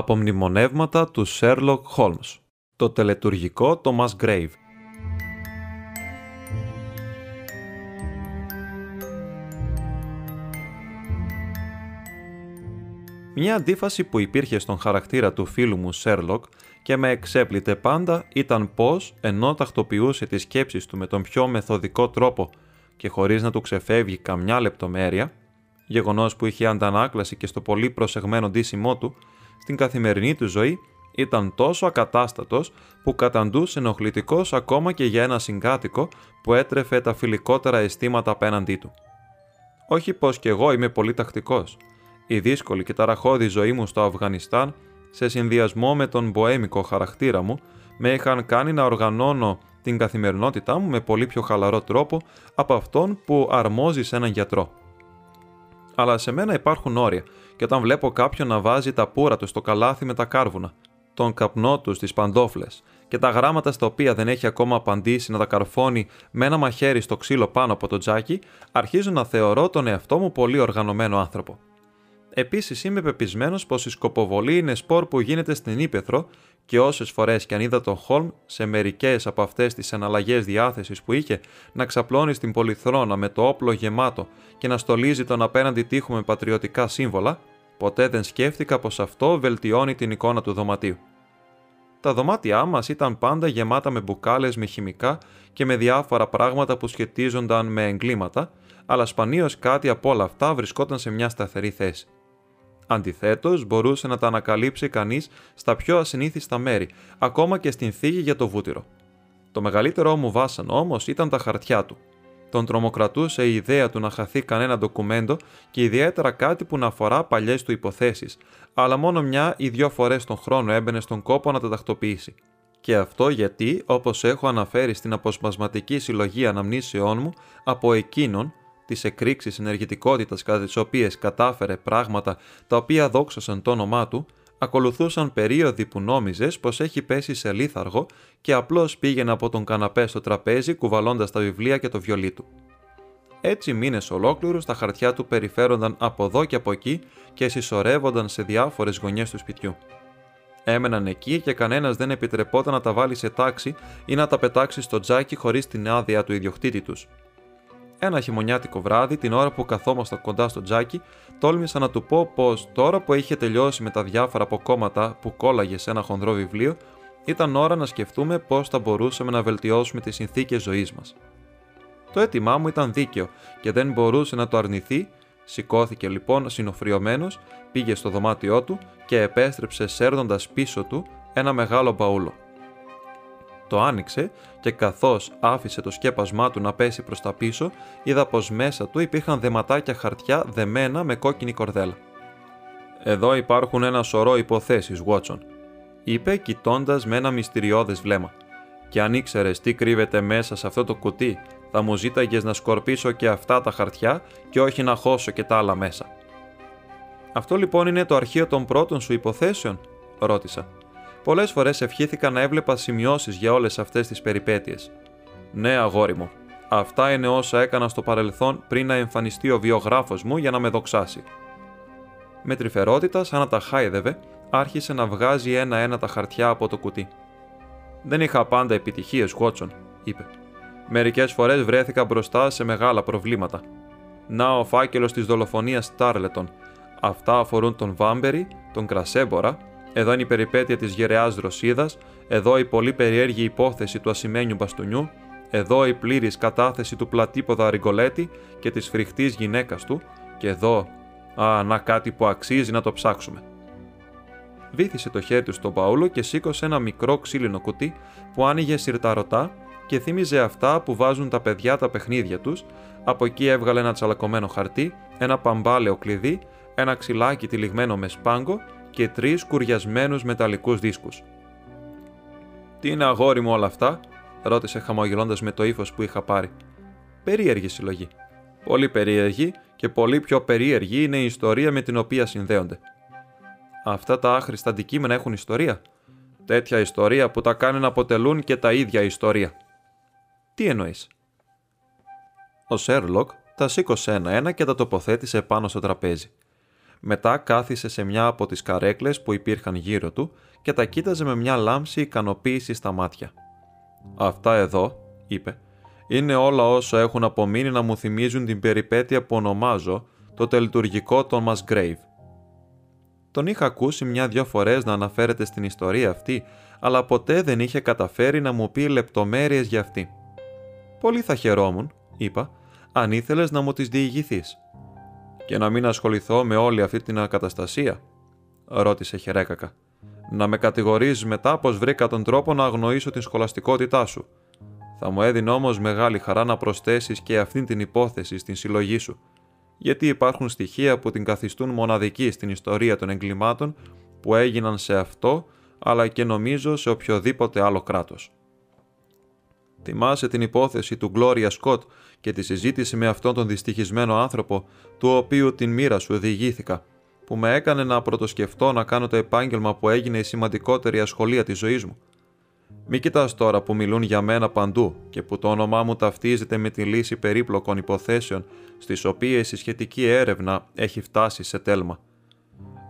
Τα απομνημονεύματα του Sherlock Holmes. Το τελετουργικό Thomas Grave. Μια αντίφαση που υπήρχε στον χαρακτήρα του φίλου μου Sherlock και με εξέπλητε πάντα ήταν πως, ενώ τακτοποιούσε τις σκέψεις του με τον πιο μεθοδικό τρόπο και χωρίς να του ξεφεύγει καμιά λεπτομέρεια, γεγονός που είχε αντανάκλαση και στο πολύ προσεγμένο ντύσιμό του, στην καθημερινή του ζωή ήταν τόσο ακατάστατος που καταντούσε ενοχλητικός ακόμα και για ένα συγκάτοικο που έτρεφε τα φιλικότερα αισθήματα απέναντί του. Όχι πως κι εγώ είμαι πολύ τακτικός. Η δύσκολη και ταραχώδη ζωή μου στο Αφγανιστάν, σε συνδυασμό με τον μποέμικο χαρακτήρα μου, με είχαν κάνει να οργανώνω την καθημερινότητά μου με πολύ πιο χαλαρό τρόπο από αυτόν που αρμόζει σε έναν γιατρό. Αλλά σε μένα υπάρχουν όρια και όταν βλέπω κάποιον να βάζει τα πουρα του στο καλάθι με τα κάρβουνα, τον καπνό του στις παντόφλες και τα γράμματα στα οποία δεν έχει ακόμα απαντήσει να τα καρφώνει με ένα μαχαίρι στο ξύλο πάνω από το τζάκι, αρχίζω να θεωρώ τον εαυτό μου πολύ οργανωμένο άνθρωπο. Επίσης, είμαι πεπισμένος πως η σκοποβολή είναι σπορ που γίνεται στην ύπεθρο και όσες φορές και αν είδα τον Χολμ σε μερικές από αυτές τις αναλλαγέ διάθεσης που είχε να ξαπλώνει στην πολυθρόνα με το όπλο γεμάτο και να στολίζει τον απέναντι τείχο με πατριωτικά σύμβολα, ποτέ δεν σκέφτηκα πως αυτό βελτιώνει την εικόνα του δωματίου. Τα δωμάτια μας ήταν πάντα γεμάτα με μπουκάλες με χημικά και με διάφορα πράγματα που σχετίζονταν με εγκλήματα, αλλά σπανίως κάτι από όλα αυτά βρισκόταν σε μια σταθερή θέση. Αντιθέτως, μπορούσε να τα ανακαλύψει κανείς στα πιο ασυνήθιστα μέρη, ακόμα και στην θήκη για το βούτυρο. Το μεγαλύτερό μου βάσανο όμως ήταν τα χαρτιά του. Τον τρομοκρατούσε η ιδέα του να χαθεί κανένα ντοκουμέντο και ιδιαίτερα κάτι που να αφορά παλιές του υποθέσεις, αλλά μόνο μια ή δύο φορές τον χρόνο έμπαινε στον κόπο να τα τακτοποιήσει. Και αυτό γιατί, όπως έχω αναφέρει στην αποσπασματική συλλογή αναμνήσεών μου, από εκείνον τις εκρήξεις ενεργητικότητας κατά τις οποίες κατάφερε πράγματα τα οποία δόξασαν το όνομά του, ακολουθούσαν περίοδοι που νόμιζες πως έχει πέσει σε λίθαργο και απλώς πήγαινε από τον καναπέ στο τραπέζι κουβαλώντας τα βιβλία και το βιολί του. Έτσι μήνες ολόκληρους τα χαρτιά του περιφέρονταν από εδώ και από εκεί και συσσωρεύονταν σε διάφορες γωνιές του σπιτιού. Έμεναν εκεί και κανένας δεν επιτρεπόταν να τα βάλει σε τάξη ή να τα πετάξει στο τζάκι χωρίς την άδεια του ιδιοκτήτη τους. Ένα χειμωνιάτικο βράδυ, την ώρα που καθόμασταν κοντά στο τζάκι, τόλμησα να του πω πως τώρα που είχε τελειώσει με τα διάφορα αποκόμματα που κόλλαγε σε ένα χονδρό βιβλίο, ήταν ώρα να σκεφτούμε πώς θα μπορούσαμε να βελτιώσουμε τις συνθήκες ζωής μας. Το αίτημά μου ήταν δίκαιο και δεν μπορούσε να το αρνηθεί. Σηκώθηκε λοιπόν συνοφριωμένος, πήγε στο δωμάτιό του και επέστρεψε σέρνοντας πίσω του ένα μεγάλο μπαούλο το άνοιξε και καθώς άφησε το σκέπασμά του να πέσει προς τα πίσω, είδα πως μέσα του υπήρχαν δεματάκια χαρτιά δεμένα με κόκκινη κορδέλα. «Εδώ υπάρχουν ένα σωρό υποθέσεις, Watson», είπε κοιτώντας με ένα μυστηριώδες βλέμμα. «Και αν ήξερες τι κρύβεται μέσα σε αυτό το κουτί, θα μου ζήταγες να σκορπίσω και αυτά τα χαρτιά και όχι να χώσω και τα άλλα μέσα». «Αυτό λοιπόν είναι το αρχείο των πρώτων σου υποθέσεων», ρώτησα. Πολλές φορές ευχήθηκα να έβλεπα σημειώσεις για όλες αυτές τις περιπέτειες. Ναι, αγόρι μου. Αυτά είναι όσα έκανα στο παρελθόν πριν να εμφανιστεί ο βιογράφος μου για να με δοξάσει. Με τρυφερότητα, σαν να τα χάιδευε, άρχισε να βγάζει ένα-ένα τα χαρτιά από το κουτί. Δεν είχα πάντα επιτυχίες, Γότσον, είπε. Μερικές φορές βρέθηκα μπροστά σε μεγάλα προβλήματα. Να ο φάκελος της δολοφονίας Στάρλετον. Αυτά αφορούν τον Βάμπερι, τον Κρασέμπορα εδώ είναι η περιπέτεια της γεραιάς Δροσίδας, εδώ η πολύ περιέργη υπόθεση του ασημένιου μπαστούνιου, εδώ η πλήρης κατάθεση του πλατύποδα Ριγκολέτη και της φρικτής γυναίκας του, και εδώ, α, να κάτι που αξίζει να το ψάξουμε. Βήθησε το χέρι του στον Παούλο και σήκωσε ένα μικρό ξύλινο κουτί που άνοιγε σιρταρωτά και θύμιζε αυτά που βάζουν τα παιδιά τα παιχνίδια τους, από εκεί έβγαλε ένα τσαλακωμένο χαρτί, ένα παμπάλαιο κλειδί, ένα ξυλάκι τυλιγμένο με σπάγκο και τρεις κουριασμένους μεταλλικούς δίσκους. «Τι είναι αγόρι μου όλα αυτά» ρώτησε χαμογελώντας με το ύφος που είχα πάρει. «Περίεργη συλλογή. Πολύ περίεργη και πολύ πιο περίεργη είναι η ιστορία με την οποία συνδέονται. Αυτά τα άχρηστα αντικείμενα έχουν ιστορία. Τέτοια ιστορία που τα κάνει να αποτελούν και τα ίδια ιστορία. Τι εννοείς; Ο Σέρλοκ τα σήκωσε ένα-ένα και τα τοποθέτησε πάνω στο τραπέζι. Μετά κάθισε σε μια από τις καρέκλες που υπήρχαν γύρω του και τα κοίταζε με μια λάμψη ικανοποίησης στα μάτια. «Αυτά εδώ», είπε, «είναι όλα όσα έχουν απομείνει να μου θυμίζουν την περιπέτεια που ονομάζω το τελειτουργικό των Masgrave. Τον είχα ακούσει μια-δυο φορές να αναφέρεται στην ιστορία αυτή, αλλά ποτέ δεν είχε καταφέρει να μου πει λεπτομέρειες για αυτή. «Πολύ θα χαιρόμουν», είπα, «αν ήθελες να μου τις διηγηθείς». «Και να μην ασχοληθώ με όλη αυτή την ακαταστασία», ρώτησε χερέκακα. «Να με κατηγορείς μετά πως βρήκα τον τρόπο να αγνοήσω την σχολαστικότητά σου. Θα μου έδινε όμως μεγάλη χαρά να προσθέσεις και αυτήν την υπόθεση στην συλλογή σου γιατί υπάρχουν στοιχεία που την καθιστούν μοναδική στην ιστορία των εγκλημάτων που έγιναν σε αυτό, αλλά και νομίζω σε οποιοδήποτε άλλο κράτος. Θυμάσαι την υπόθεση του Gloria Scott και τη συζήτηση με αυτόν τον δυστυχισμένο άνθρωπο, του οποίου την μοίρα σου οδηγήθηκα, που με έκανε να πρωτοσκεφτώ να κάνω το επάγγελμα που έγινε η σημαντικότερη ασχολία της ζωής μου – μη κοιτάς τώρα που μιλούν για μένα παντού και που το όνομά μου ταυτίζεται με τη λύση περίπλοκων υποθέσεων στις οποίες η σχετική έρευνα έχει φτάσει σε τέλμα.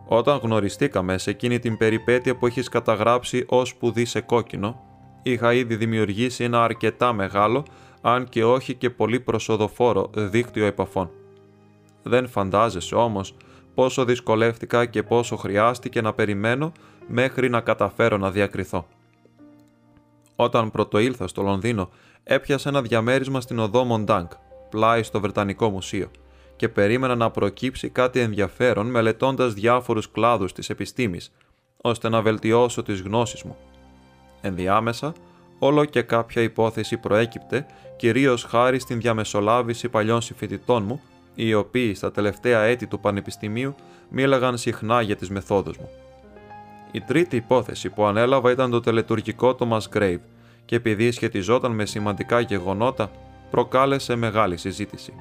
Όταν γνωριστήκαμε σε εκείνη την περιπέτεια που έχεις καταγράψει ως πουδί σε κόκκινο, είχα ήδη δημιουργήσει ένα αρκετά μεγάλο, αν και όχι και πολύ προσοδοφόρο, δίκτυο επαφών. Δεν φαντάζεσαι όμως πόσο δυσκολεύτηκα και πόσο χρειάστηκε να περιμένω μέχρι να καταφέρω να διακριθώ. Όταν πρωτοήλθα στο Λονδίνο, έπιασα ένα διαμέρισμα στην οδό Μοντάνκ, πλάι στο Βρετανικό Μουσείο, και περίμενα να προκύψει κάτι ενδιαφέρον μελετώντας διάφορους κλάδους της επιστήμης, ώστε να βελτιώσω τις γνώσεις μου. Ενδιάμεσα, όλο και κάποια υπόθεση προέκυπτε, κυρίως χάρη στην διαμεσολάβηση παλιών συμφοιτητών μου, οι οποίοι στα τελευταία έτη του Πανεπιστημίου μίλαγαν συχνά για τις μεθόδους μου. Η τρίτη υπόθεση που ανέλαβα ήταν το τελετουργικό Thomas Grave και επειδή σχετιζόταν με σημαντικά γεγονότα, προκάλεσε μεγάλη συζήτηση.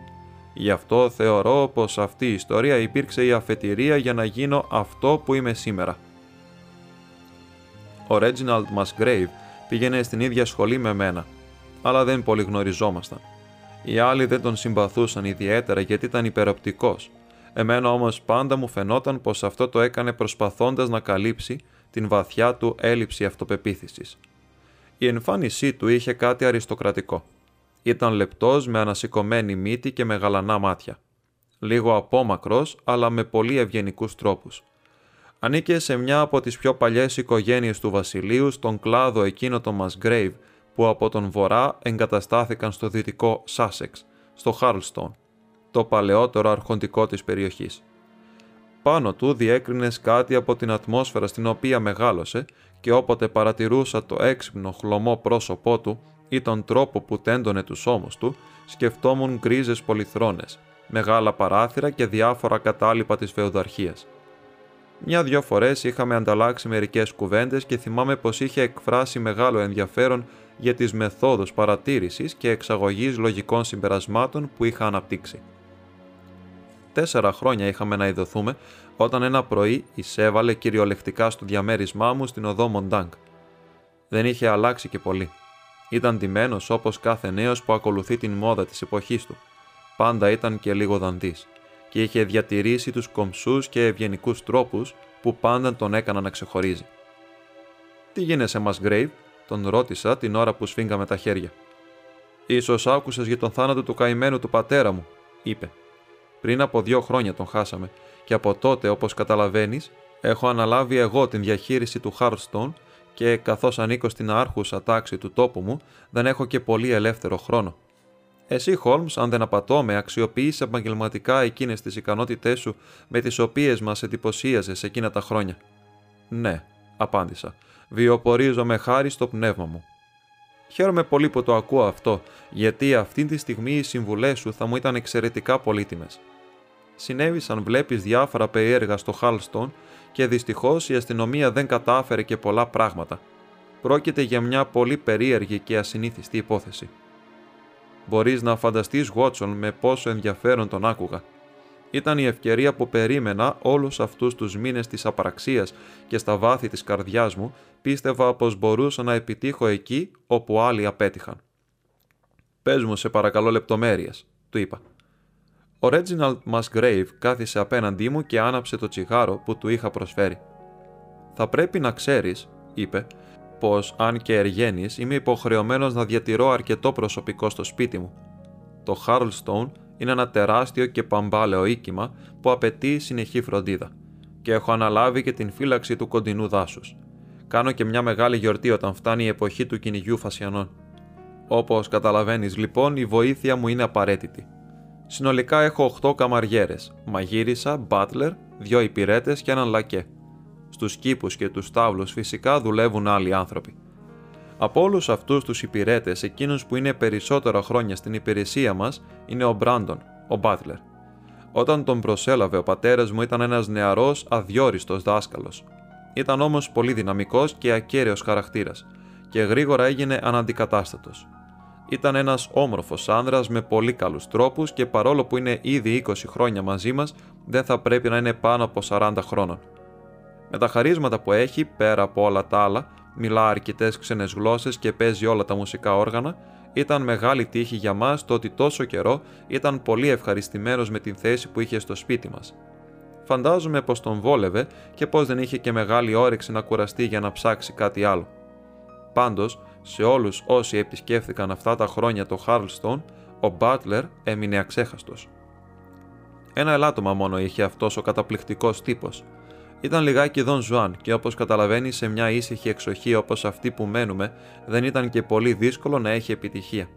Γι' αυτό θεωρώ πως αυτή η ιστορία υπήρξε η αφετηρία για να γίνω αυτό που είμαι σήμερα. Ο Reginald Musgrave πήγαινε στην ίδια σχολή με μένα, αλλά δεν πολύ γνωριζόμασταν. Οι άλλοι δεν τον συμπαθούσαν ιδιαίτερα γιατί ήταν υπεροπτικός Εμένα όμως πάντα μου φαινόταν πως αυτό το έκανε προσπαθώντας να καλύψει την βαθιά του έλλειψη αυτοπεποίθησης. Η εμφάνισή του είχε κάτι αριστοκρατικό. Ήταν λεπτός με ανασηκωμένη μύτη και με γαλανά μάτια. Λίγο απόμακρος, αλλά με πολύ ευγενικούς τρόπους. Ανήκε σε μια από τις πιο παλιές οικογένειες του βασιλείου στον κλάδο εκείνο το Masgrave που από τον βορρά εγκαταστάθηκαν στο δυτικό Sussex, στο Χαρλστον το παλαιότερο αρχοντικό της περιοχής. Πάνω του διέκρινες κάτι από την ατμόσφαιρα στην οποία μεγάλωσε και όποτε παρατηρούσα το έξυπνο χλωμό πρόσωπό του ή τον τρόπο που τέντωνε τους ώμους του, σκεφτόμουν γκρίζες πολυθρόνες, μεγάλα παράθυρα και διάφορα κατάλοιπα της φεουδαρχίας. Μια-δυο φορές είχαμε ανταλλάξει μερικές κουβέντες και θυμάμαι πως είχε εκφράσει μεγάλο ενδιαφέρον για τις μεθόδους παρατήρησης και εξαγωγής λογικών συμπερασμάτων που είχα αναπτύξει τέσσερα χρόνια είχαμε να ειδωθούμε όταν ένα πρωί εισέβαλε κυριολεκτικά στο διαμέρισμά μου στην οδό Μοντάγκ. Δεν είχε αλλάξει και πολύ. Ήταν ντυμένος όπως κάθε νέος που ακολουθεί την μόδα της εποχής του. Πάντα ήταν και λίγο δαντής και είχε διατηρήσει τους κομψούς και ευγενικούς τρόπους που πάντα τον έκαναν να ξεχωρίζει. Τι γίνεσαι, μας Γκρέιβ, τον ρώτησα την ώρα που σφίγγαμε τα χέρια. Ίσως άκουσες για τον θάνατο του καημένου του πατέρα μου, είπε. Πριν από δύο χρόνια τον χάσαμε και από τότε, όπως καταλαβαίνεις, έχω αναλάβει εγώ την διαχείριση του Χάρστον και καθώς ανήκω στην άρχουσα τάξη του τόπου μου, δεν έχω και πολύ ελεύθερο χρόνο. Εσύ, Χόλμς, αν δεν απατώ, με αξιοποιείς επαγγελματικά εκείνες τις ικανότητές σου με τις οποίες μας εντυπωσίαζες σε εκείνα τα χρόνια. Ναι, απάντησα. Βιοπορίζομαι χάρη στο πνεύμα μου. Χαίρομαι πολύ που το ακούω αυτό, γιατί αυτή τη στιγμή οι συμβουλές σου θα μου ήταν εξαιρετικά πολύτιμες. συνέβη σαν βλέπεις διάφορα περίεργα στο Χάλστον και δυστυχώς η αστυνομία δεν κατάφερε και πολλά πράγματα. Πρόκειται για μια πολύ περίεργη και ασυνήθιστη υπόθεση. Μπορείς να φανταστείς Βότσον με πόσο ενδιαφέρον τον άκουγα. Ήταν η ευκαιρία που περίμενα όλους αυτούς τους μήνες της απαραξίας και στα βάθη της καρδιάς μου πίστευα πως μπορούσα να επιτύχω εκεί όπου άλλοι απέτυχαν. «Πες μου σε παρακαλώ λεπτομέρειες», του είπα. Ο Reginald Musgrave κάθισε απέναντί μου και άναψε το τσιγάρο που του είχα προσφέρει. «Θα πρέπει να ξέρεις», είπε, «πως αν και εργένης είμαι υποχρεωμένος να διατηρώ αρκετό προσωπικό στο σπίτι μου. Το Harlstone είναι ένα τεράστιο και παμπάλαιο οίκημα που απαιτεί συνεχή φροντίδα και έχω αναλάβει και την φύλαξη του κοντινού δάσους. Κάνω και μια μεγάλη γιορτή όταν φτάνει η εποχή του κυνηγιού φασιανών. Όπως καταλαβαίνεις λοιπόν, η βοήθεια μου είναι απαραίτητη. Συνολικά έχω 8 καμαριέρες, μαγείρισα, μπάτλερ, δύο υπηρέτες και έναν λακέ. Στου κήπους και τους τάβλους φυσικά δουλεύουν άλλοι άνθρωποι. Από όλους αυτούς τους υπηρέτες, εκείνο που είναι περισσότερα χρόνια στην υπηρεσία μας είναι ο Μπράντον, ο Μπάτλερ. Όταν τον προσέλαβε, ο πατέρας μου ήταν ένας νεαρός, αδιόριστος δάσκαλος. Ήταν όμως πολύ δυναμικός και ακέραιος χαρακτήρας και γρήγορα έγινε αναντικατάστατος. Ήταν ένας όμορφος άνδρας με πολύ καλούς τρόπους και παρόλο που είναι ήδη 20 χρόνια μαζί μας, δεν θα πρέπει να είναι πάνω από 40 χρόνων. Με τα χαρίσματα που έχει, πέρα από όλα τα άλλα, μιλά αρκετές ξένες γλώσσες και παίζει όλα τα μουσικά όργανα, ήταν μεγάλη τύχη για μας το ότι τόσο καιρό ήταν πολύ ευχαριστημένος με την θέση που είχε στο σπίτι μας. Φαντάζομαι πως τον βόλευε και πως δεν είχε και μεγάλη όρεξη να κουραστεί για να ψάξει κάτι άλλο. Πάντως, σε όλους όσοι επισκέφθηκαν αυτά τα χρόνια το Χάρλστον, ο Μπάτλερ έμεινε αξέχαστος. Ένα ελάττωμα μόνο είχε αυτός ο καταπληκτικός τύπος, ήταν λιγάκι Δον Ζουάν και όπως καταλαβαίνει σε μια ήσυχη εξοχή όπως αυτή που μένουμε δεν ήταν και πολύ δύσκολο να έχει επιτυχία.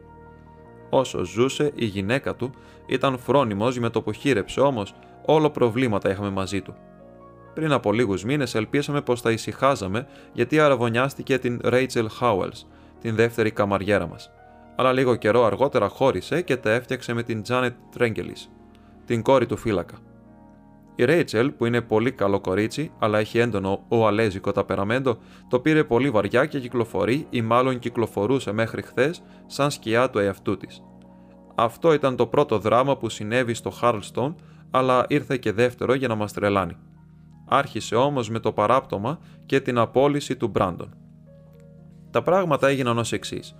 Όσο ζούσε η γυναίκα του ήταν φρόνιμος με το που χείρεψε όμως όλο προβλήματα είχαμε μαζί του. Πριν από λίγους μήνες ελπίσαμε πως θα ησυχάζαμε γιατί αραβωνιάστηκε την Rachel Howells, την δεύτερη καμαριέρα μας. Αλλά λίγο καιρό αργότερα χώρισε και τα έφτιαξε με την Janet Trengelis, την κόρη του φύλακα. Η Ρέιτσελ, που είναι πολύ καλό κορίτσι, αλλά έχει έντονο οαλέζικο ταπεραμέντο, το πήρε πολύ βαριά και κυκλοφορεί ή μάλλον κυκλοφορούσε μέχρι χθες σαν σκιά του εαυτού της. Αυτό ήταν το πρώτο δράμα που συνέβη στο Χάρλστον, αλλά ήρθε και δεύτερο για να μας τρελάνει. Άρχισε όμως με το παράπτωμα και την απόλυση του Μπράντον. Τα πράγματα έγιναν ως εξής.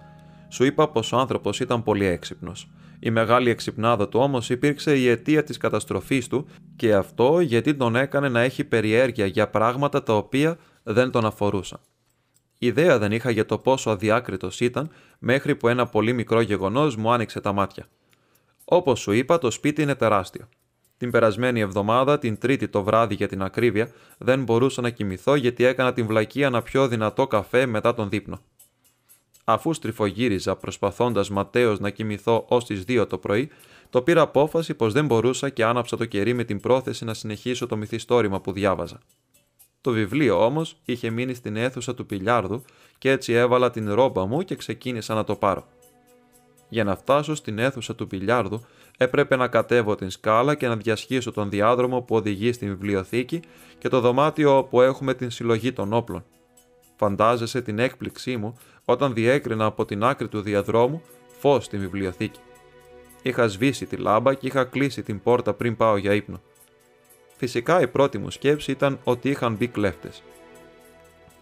Σου είπα πως ο άνθρωπος ήταν πολύ έξυπνος. Η μεγάλη εξυπνάδα του όμως υπήρξε η αιτία της καταστροφής του και αυτό γιατί τον έκανε να έχει περιέργεια για πράγματα τα οποία δεν τον αφορούσαν. Ιδέα δεν είχα για το πόσο αδιάκριτος ήταν μέχρι που ένα πολύ μικρό γεγονός μου άνοιξε τα μάτια. Όπως σου είπα, το σπίτι είναι τεράστιο. Την περασμένη εβδομάδα, την Τρίτη το βράδυ για την ακρίβεια, δεν μπορούσα να κοιμηθώ γιατί έκανα την βλακία να πιω δυνατό καφέ μετά τον δείπνο. Αφού στριφογύριζα προσπαθώντας ματέως να κοιμηθώ ως τις 2 το πρωί, το πήρα απόφαση πως δεν μπορούσα και άναψα το κερί με την πρόθεση να συνεχίσω το μυθιστόρημα που διάβαζα. Το βιβλίο όμως είχε μείνει στην αίθουσα του πιλιάρδου και έτσι έβαλα την ρόμπα μου και ξεκίνησα να το πάρω. Για να φτάσω στην αίθουσα του πιλιάρδου, έπρεπε να κατέβω την σκάλα και να διασχίσω τον διάδρομο που οδηγεί στην βιβλιοθήκη και το δωμάτιο όπου έχουμε την συλλογή των όπλων. Φαντάζεσαι την έκπληξή μου όταν διέκρινα από την άκρη του διαδρόμου φως στη βιβλιοθήκη. Είχα σβήσει τη λάμπα και είχα κλείσει την πόρτα πριν πάω για ύπνο. Φυσικά η πρώτη μου σκέψη ήταν ότι είχαν μπει κλέφτες.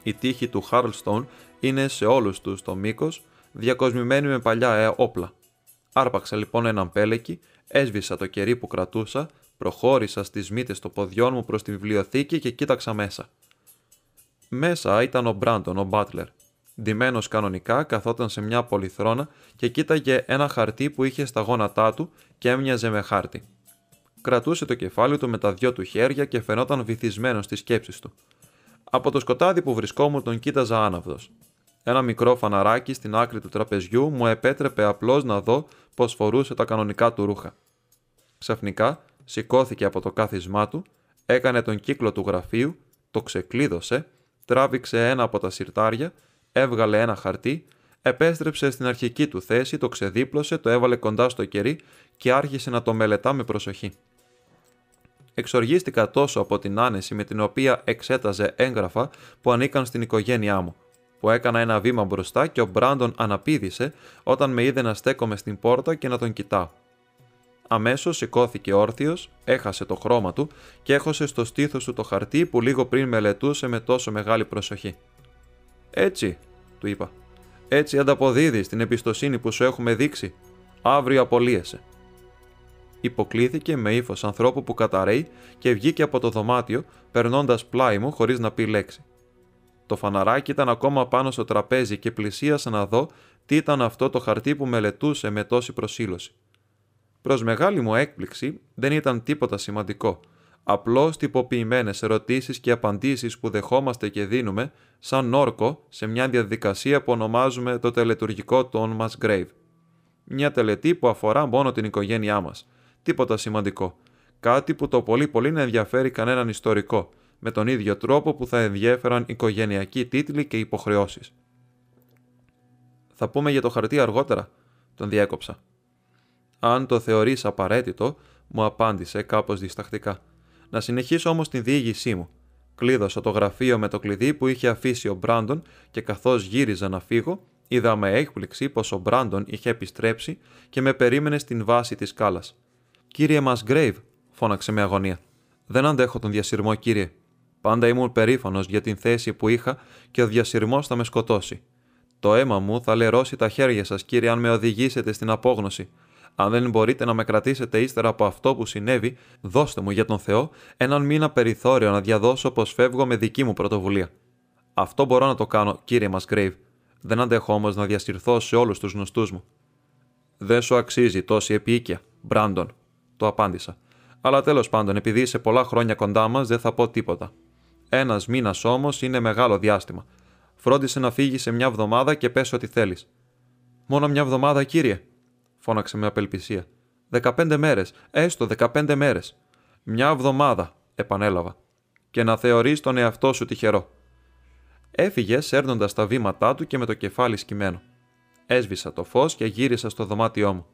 Η τύχη του Χάρλστον είναι σε όλους τους το μήκος, διακοσμημένη με παλιά ε, όπλα. Άρπαξα λοιπόν έναν πέλεκι, έσβησα το κερί που κρατούσα, προχώρησα στις μύτες των ποδιών μου προς τη βιβλιοθήκη και κοίταξα μέσα. Μέσα ήταν ο Μπράντον, ο Μπάτλερ. Ντυμένος κανονικά, καθόταν σε μια πολυθρόνα και κοίταγε ένα χαρτί που είχε στα γόνατά του και έμοιαζε με χάρτη. Κρατούσε το κεφάλι του με τα δυο του χέρια και φαινόταν βυθισμένος στις σκέψεις του. Από το σκοτάδι που βρισκόμουν τον κοίταζα άναυδος. Ένα μικρό φαναράκι στην άκρη του τραπεζιού μου επέτρεπε απλώς να δω πώς φορούσε τα κανονικά του ρούχα. Ξαφνικά σηκώθηκε από το κάθισμά του, έκανε τον κύκλο του γραφείου, το ξεκλείδωσε, τράβηξε ένα από τα συρτάρια έβγαλε ένα χαρτί, επέστρεψε στην αρχική του θέση, το ξεδίπλωσε, το έβαλε κοντά στο κερί και άρχισε να το μελετά με προσοχή. Εξοργίστηκα τόσο από την άνεση με την οποία εξέταζε έγγραφα που ανήκαν στην οικογένειά μου, που έκανα ένα βήμα μπροστά και ο Μπράντον αναπήδησε όταν με είδε να στέκομαι στην πόρτα και να τον κοιτάω. Αμέσως σηκώθηκε όρθιος, έχασε το χρώμα του και έχωσε στο στήθος του το χαρτί που λίγο πριν μελετούσε με τόσο μεγάλη προσοχή. Έτσι, του είπα. Έτσι ανταποδίδεις την εμπιστοσύνη που σου έχουμε δείξει. Αύριο απολύεσαι. Υποκλήθηκε με ύφος ανθρώπου που καταραίει και βγήκε από το δωμάτιο, περνώντας πλάι μου χωρίς να πει λέξη. Το φαναράκι ήταν ακόμα πάνω στο τραπέζι και πλησίασα να δω τι ήταν αυτό το χαρτί που μελετούσε με τόση προσήλωση. Προς μεγάλη μου έκπληξη, δεν ήταν τίποτα σημαντικό. Απλώς τυποποιημένες ερωτήσεις και απαντήσεις που δεχόμαστε και δίνουμε, σαν όρκο, σε μια διαδικασία που ονομάζουμε το τελετουργικό των Grave. Μια τελετή που αφορά μόνο την οικογένειά μας. Τίποτα σημαντικό. Κάτι που το πολύ πολύ να ενδιαφέρει κανέναν ιστορικό, με τον ίδιο τρόπο που θα ενδιέφεραν οικογενειακοί τίτλοι και υποχρεώσεις. Θα πούμε για το χαρτί αργότερα, τον διέκοψα. Αν το θεωρείς απαραίτητο, μου απάντησε κάπως διστακτικά. Να συνεχίσω όμως την διήγησή μου. Κλείδωσα το γραφείο με το κλειδί που είχε αφήσει ο Μπράντον και καθώς γύριζα να φύγω, είδα με έκπληξη πως ο Μπράντον είχε επιστρέψει και με περίμενε στην βάση της σκάλας. «Κύριε Μασγκρέιβ», φώναξε με αγωνία. «Δεν αντέχω τον διασυρμό, κύριε. Πάντα ήμουν περήφανος για την θέση που είχα και ο διασυρμός θα με σκοτώσει. Το αίμα μου θα λερώσει τα χέρια σας, κύριε, αν με οδηγήσετε στην απόγνωση. Αν δεν μπορείτε να με κρατήσετε ύστερα από αυτό που συνέβη, δώστε μου για τον Θεό έναν μήνα περιθώριο να διαδώσω πως φεύγω με δική μου πρωτοβουλία. Αυτό μπορώ να το κάνω, κύριε Μασγκρέιβ. Δεν αντέχω όμως να διασυρθώ σε όλους τους γνωστούς μου. Δεν σου αξίζει τόση επίοικια, Μπράντον, το απάντησα. Αλλά τέλος πάντων, επειδή είσαι πολλά χρόνια κοντά μας, δεν θα πω τίποτα. Ένας μήνας όμως είναι μεγάλο διάστημα. Φρόντισε να φύγεις σε μια εβδομάδα και πες ό,τι θέλεις. Μόνο μια εβδομάδα, κύριε, φώναξε με απελπισία. Δεκαπέντε μέρες, έστω δεκαπέντε μέρες. Μια εβδομάδα, επανέλαβα. Και να θεωρείς τον εαυτό σου τυχερό. Έφυγες σέρνοντα τα βήματά του και με το κεφάλι σκυμμένο. Έσβησα το φως και γύρισα στο δωμάτιό μου.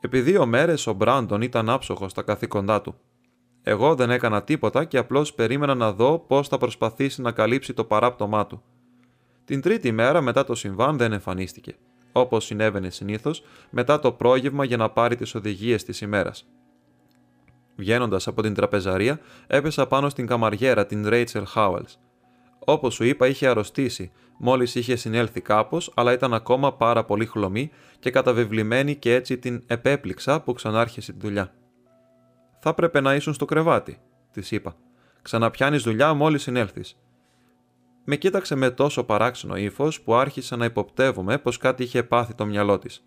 Επί δύο μέρες ο Μπράντον ήταν άψοχο στα καθήκοντά του. Εγώ δεν έκανα τίποτα και απλώς περίμενα να δω πώς θα προσπαθήσει να καλύψει το παράπτωμά του. Την τρίτη μέρα μετά το συμβάν δεν εμφανίστηκε, όπως συνέβαινε συνήθως μετά το πρόγευμα για να πάρει τις οδηγίες της ημέρας. Βγαίνοντας από την τραπεζαρία, έπεσα πάνω στην καμαριέρα την Ρέιτσελ Χάουελ. Όπως σου είπα, είχε αρρωστήσει, μόλις είχε συνέλθει κάπως, αλλά ήταν ακόμα πάρα πολύ χλωμή και καταβεβλημένη και έτσι την επέπληξα που ξανάρχισε τη δουλειά. Θα έπρεπε να ήσουν στο κρεβάτι, της είπα. Ξαναπιάνεις δουλειά μόλις συνέλθεις. Με κοίταξε με τόσο παράξενο ύφος που άρχισα να υποπτεύομαι πως κάτι είχε πάθει το μυαλό της.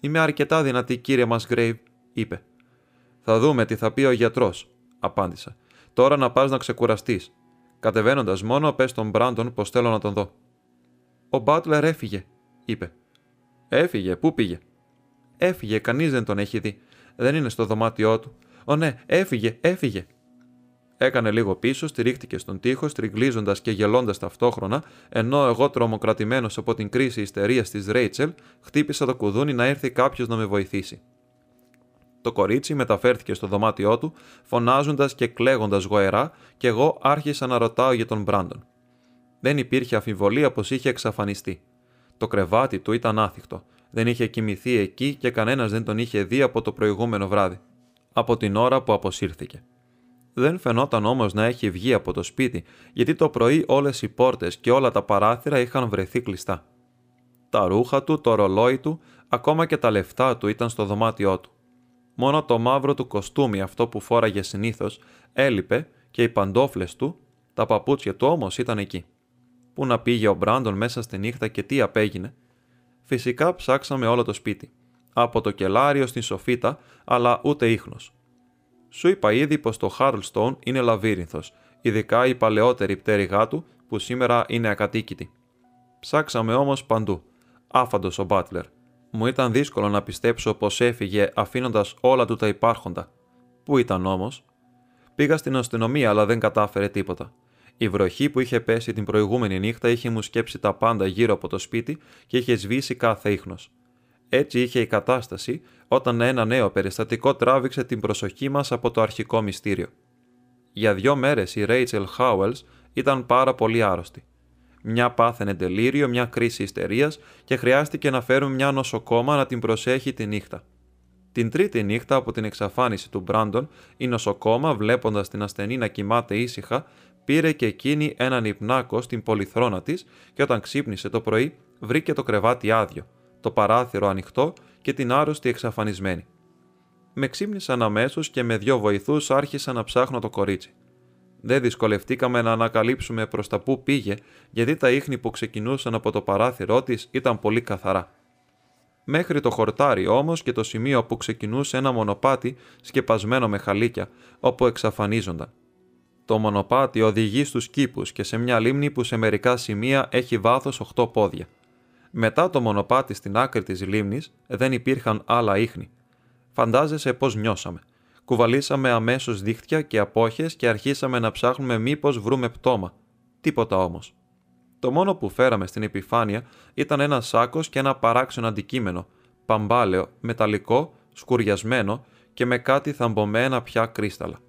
Είμαι αρκετά δυνατή, κύριε Μασγκρέιβ, είπε. Θα δούμε τι θα πει ο γιατρός, απάντησα. Τώρα να πας να ξεκουραστείς. Κατεβαίνοντας μόνο, πες στον Μπράντον πως θέλω να τον δω. Ο Μπάτλερ έφυγε, είπε. Έφυγε, πού πήγε; Έφυγε, κανείς δεν τον έχει δει. Δεν είναι στο δωμάτιό του. Ω ναι, έφυγε, έφυγε. Έκανε λίγο πίσω, στηρίχτηκε στον τοίχο, τριγκλίζοντα και γελώντας ταυτόχρονα, ενώ εγώ τρομοκρατημένος από την κρίση ιστερίας της Ρέιτσελ, χτύπησα το κουδούνι να έρθει κάποιος να με βοηθήσει. Το κορίτσι μεταφέρθηκε στο δωμάτιό του, φωνάζοντας και κλαίγοντας γοερά, και εγώ άρχισα να ρωτάω για τον Μπράντον. Δεν υπήρχε αφιβολία πως είχε εξαφανιστεί. Το κρεβάτι του ήταν άθικτο. Δεν είχε κοιμηθεί εκεί και κανένας δεν τον είχε δει από το προηγούμενο βράδυ. Από την ώρα που αποσύρθηκε. Δεν φαινόταν όμως να έχει βγει από το σπίτι, γιατί το πρωί όλες οι πόρτες και όλα τα παράθυρα είχαν βρεθεί κλειστά. Τα ρούχα του, το ρολόι του, ακόμα και τα λεφτά του ήταν στο δωμάτιό του. Μόνο το μαύρο του κοστούμι, αυτό που φόραγε συνήθως, έλειπε και οι παντόφλες του, τα παπούτσια του όμως ήταν εκεί. Πού να πήγε ο Μπράντον μέσα στη νύχτα και τι απέγινε. Φυσικά ψάξαμε όλο το σπίτι. Από το κελάριο στην σοφίτα, αλλά ούτε ίχνος. Σου είπα ήδη πως το Χάρλστον είναι λαβύρινθος, ειδικά η παλαιότερη πτέρυγά του που σήμερα είναι ακατοίκητη. Ψάξαμε όμως παντού. Άφαντος ο Μπάτλερ. Μου ήταν δύσκολο να πιστέψω πως έφυγε αφήνοντας όλα του τα υπάρχοντα. Πού ήταν όμως; Πήγα στην αστυνομία, αλλά δεν κατάφερε τίποτα. Η βροχή που είχε πέσει την προηγούμενη νύχτα είχε μου σκέψει τα πάντα γύρω από το σπίτι και είχε σβήσει κάθε ίχνος. Έτσι είχε η κατάσταση όταν ένα νέο περιστατικό τράβηξε την προσοχή μας από το αρχικό μυστήριο. Για δύο μέρες η Ρέιτσελ Χάουελς ήταν πάρα πολύ άρρωστη. Μια πάθαινε τελείριο, μια κρίση ιστερίας και χρειάστηκε να φέρουν μια νοσοκόμα να την προσέχει τη νύχτα. Την τρίτη νύχτα από την εξαφάνιση του Μπράντον, η νοσοκόμα, βλέποντας την ασθενή να κοιμάται ήσυχα, πήρε και εκείνη έναν υπνάκο στην πολυθρόνα της και όταν ξύπνησε το πρωί, βρήκε το κρεβάτι άδειο, το παράθυρο ανοιχτό και την άρρωστη εξαφανισμένη. Με ξύπνησαν αμέσως και με δυο βοηθούς άρχισα να ψάχνω το κορίτσι. Δεν δυσκολευτήκαμε να ανακαλύψουμε προς τα πού πήγε, γιατί τα ίχνη που ξεκινούσαν από το παράθυρό της ήταν πολύ καθαρά. Μέχρι το χορτάρι όμως και το σημείο που ξεκινούσε ένα μονοπάτι σκεπασμένο με χαλίκια, όπου εξαφανίζονταν. Το μονοπάτι οδηγεί στους κήπους και σε μια λίμνη που σε μερικά σημεία έχει βάθος 8 πόδια. Μετά το μονοπάτι στην άκρη της λίμνης δεν υπήρχαν άλλα ίχνη. Φαντάζεσαι πώς νιώσαμε. Κουβαλήσαμε αμέσως δίχτυα και απόχες και αρχίσαμε να ψάχνουμε μήπως βρούμε πτώμα. Τίποτα όμως. Το μόνο που φέραμε στην επιφάνεια ήταν ένα σάκος και ένα παράξενο αντικείμενο, παμπάλαιο, μεταλλικό, σκουριασμένο και με κάτι θαμπομένα πια κρίσταλα.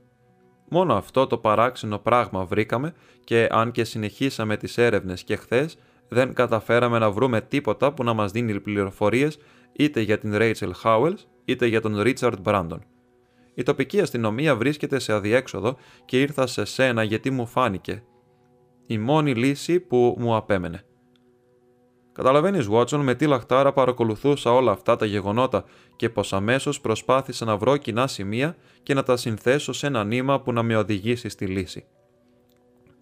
Μόνο αυτό το παράξενο πράγμα βρήκαμε και αν και συνεχίσαμε τις έρευνες και χθες, δεν καταφέραμε να βρούμε τίποτα που να μας δίνει πληροφορίες είτε για την Rachel Howells είτε για τον Richard Brandon. Η τοπική αστυνομία βρίσκεται σε αδιέξοδο και ήρθα σε σένα γιατί μου φάνηκε η μόνη λύση που μου απέμενε. Καταλαβαίνεις, Βότσον, με τι λαχτάρα παρακολουθούσα όλα αυτά τα γεγονότα και πως αμέσως προσπάθησα να βρω κοινά σημεία και να τα συνθέσω σε ένα νήμα που να με οδηγήσει στη λύση.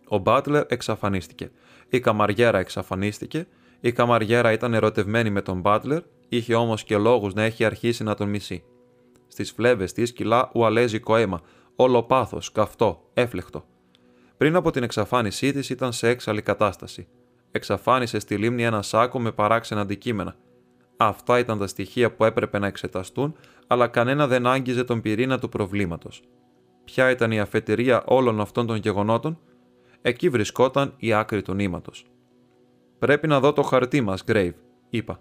Ο Μπάτλερ εξαφανίστηκε. Η καμαριέρα εξαφανίστηκε. Η καμαριέρα ήταν ερωτευμένη με τον Μπάτλερ, είχε όμως και λόγους να έχει αρχίσει να τον μισεί. Στις φλέβες της κυλά ουαλέζικο αίμα, όλο πάθος, καυτό, έφλεκτο. Πριν από την εξαφάνισή της ήταν σε έξαλλη κατάσταση. Εξαφάνισε στη λίμνη ένα σάκο με παράξενα αντικείμενα. Αυτά ήταν τα στοιχεία που έπρεπε να εξεταστούν, αλλά κανένα δεν άγγιζε τον πυρήνα του προβλήματος. Ποια ήταν η αφετηρία όλων αυτών των γεγονότων, εκεί βρισκόταν η άκρη του νήματος. Πρέπει να δω το χαρτί μας, Γκρέιβ, είπα.